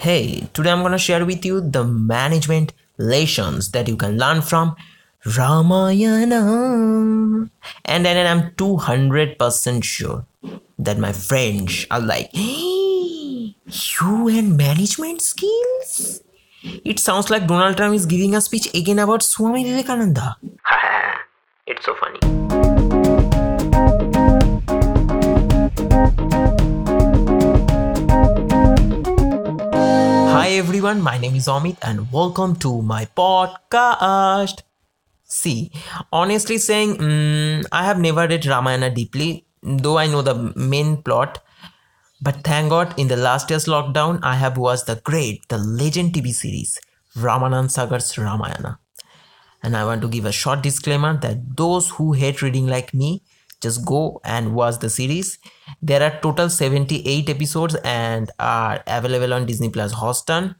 Hey, today I'm gonna share with you the management lessons that you can learn from Ramayana. And then I'm 200% sure that my friends are like, hey, you and management skills? It sounds like Donald Trump is giving a speech again about Swami Vivekananda. it's so funny. Everyone, my name is Amit and welcome to my podcast. See, honestly saying, mm, I have never read Ramayana deeply, though I know the main plot. But thank God, in the last year's lockdown, I have watched the great, the legend TV series, Ramanand Sagar's Ramayana. And I want to give a short disclaimer that those who hate reading like me, just go and watch the series. There are total 78 episodes and are available on Disney Plus Hotstar.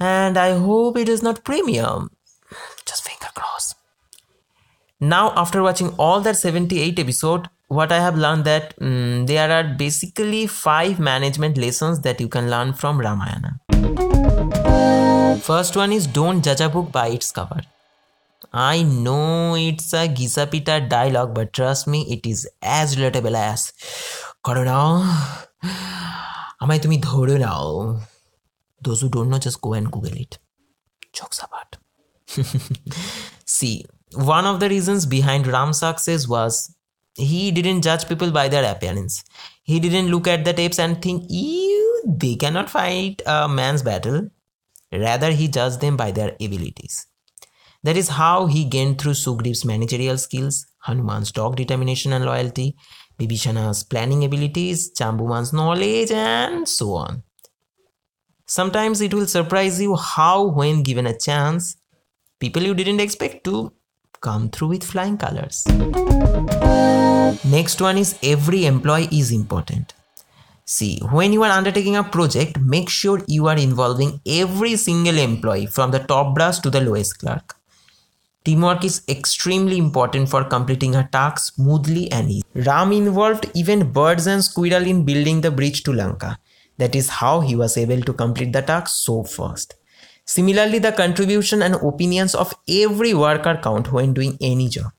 And I hope it is not premium. Just finger crossed. Now, after watching all that 78 episode, what I have learned that mm, there are basically five management lessons that you can learn from Ramayana. First one is don't judge a book by its cover. I know it's a Gisapita dialogue, but trust me, it is as relatable as করো নাও আমায় তুমি ধরে নাও those who don't know just go and google it jokes apart see one of the reasons behind ram's success was he didn't judge people by their appearance he didn't look at the tapes and think ew they cannot fight a man's battle rather he judged them by their abilities that is how he gained through Sugri's managerial skills, Hanuman's dog determination and loyalty, Bibhishana's planning abilities, Jambavan's knowledge, and so on. Sometimes it will surprise you how, when given a chance, people you didn't expect to come through with flying colors. Next one is every employee is important. See, when you are undertaking a project, make sure you are involving every single employee from the top brass to the lowest clerk. Teamwork is extremely important for completing a task smoothly and easily. Ram involved even birds and squirrel in building the bridge to Lanka. That is how he was able to complete the task so fast. Similarly, the contribution and opinions of every worker count when doing any job.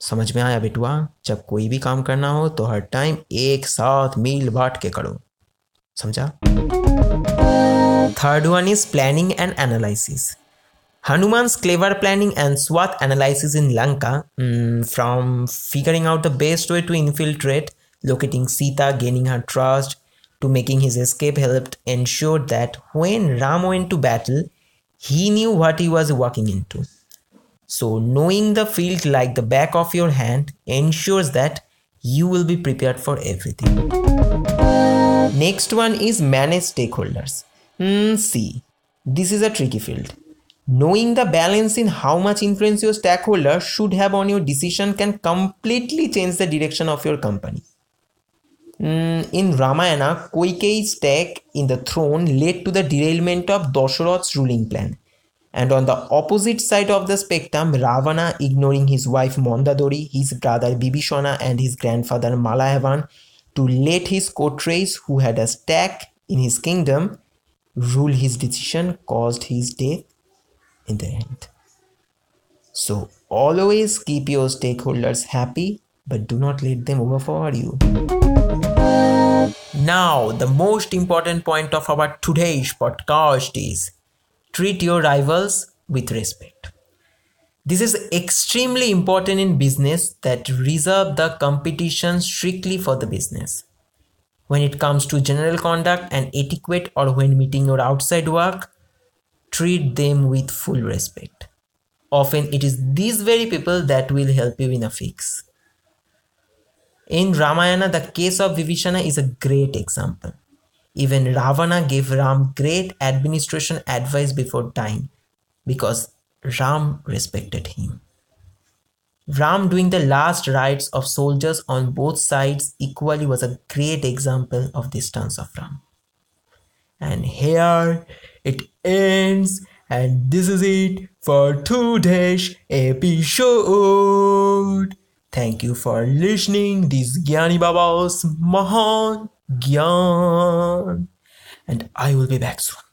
समझ में आया बेटुआ जब कोई भी काम करना हो तो हर टाइम एक साथ मिल बांट के करो समझा third one is planning and analysis Hanuman's clever planning and SWOT analysis in Lanka, mm, from figuring out the best way to infiltrate, locating Sita, gaining her trust, to making his escape, helped ensure that when Ram went to battle, he knew what he was walking into. So, knowing the field like the back of your hand ensures that you will be prepared for everything. Next one is manage stakeholders. Hmm, see, this is a tricky field. Knowing the balance in how much influence your stakeholder should have on your decision can completely change the direction of your company. Mm, in Ramayana, Kaikeyi's stake in the throne led to the derailment of Dasharath's ruling plan. And on the opposite side of the spectrum, Ravana, ignoring his wife Mandodari, his brother Bibhishana, and his grandfather Malayavan to let his courtiers who had a stake in his kingdom rule his decision, caused his death in the end. So always keep your stakeholders happy, but do not let them overpower you. Now, the most important point of our today's podcast is treat your rivals with respect. This is extremely important in business that reserve the competition strictly for the business. When it comes to general conduct and etiquette or when meeting your outside work, treat them with full respect. Often it is these very people that will help you in a fix. In Ramayana, the case of Vibhishana is a great example. Even Ravana gave Ram great administration advice before dying because Ram respected him. Ram doing the last rites of soldiers on both sides equally was a great example of this stance of Ram. And here it ends, and this is it for today's episode. Thank you for listening. This Gyani Baba's Mahan Gyan. and I will be back soon.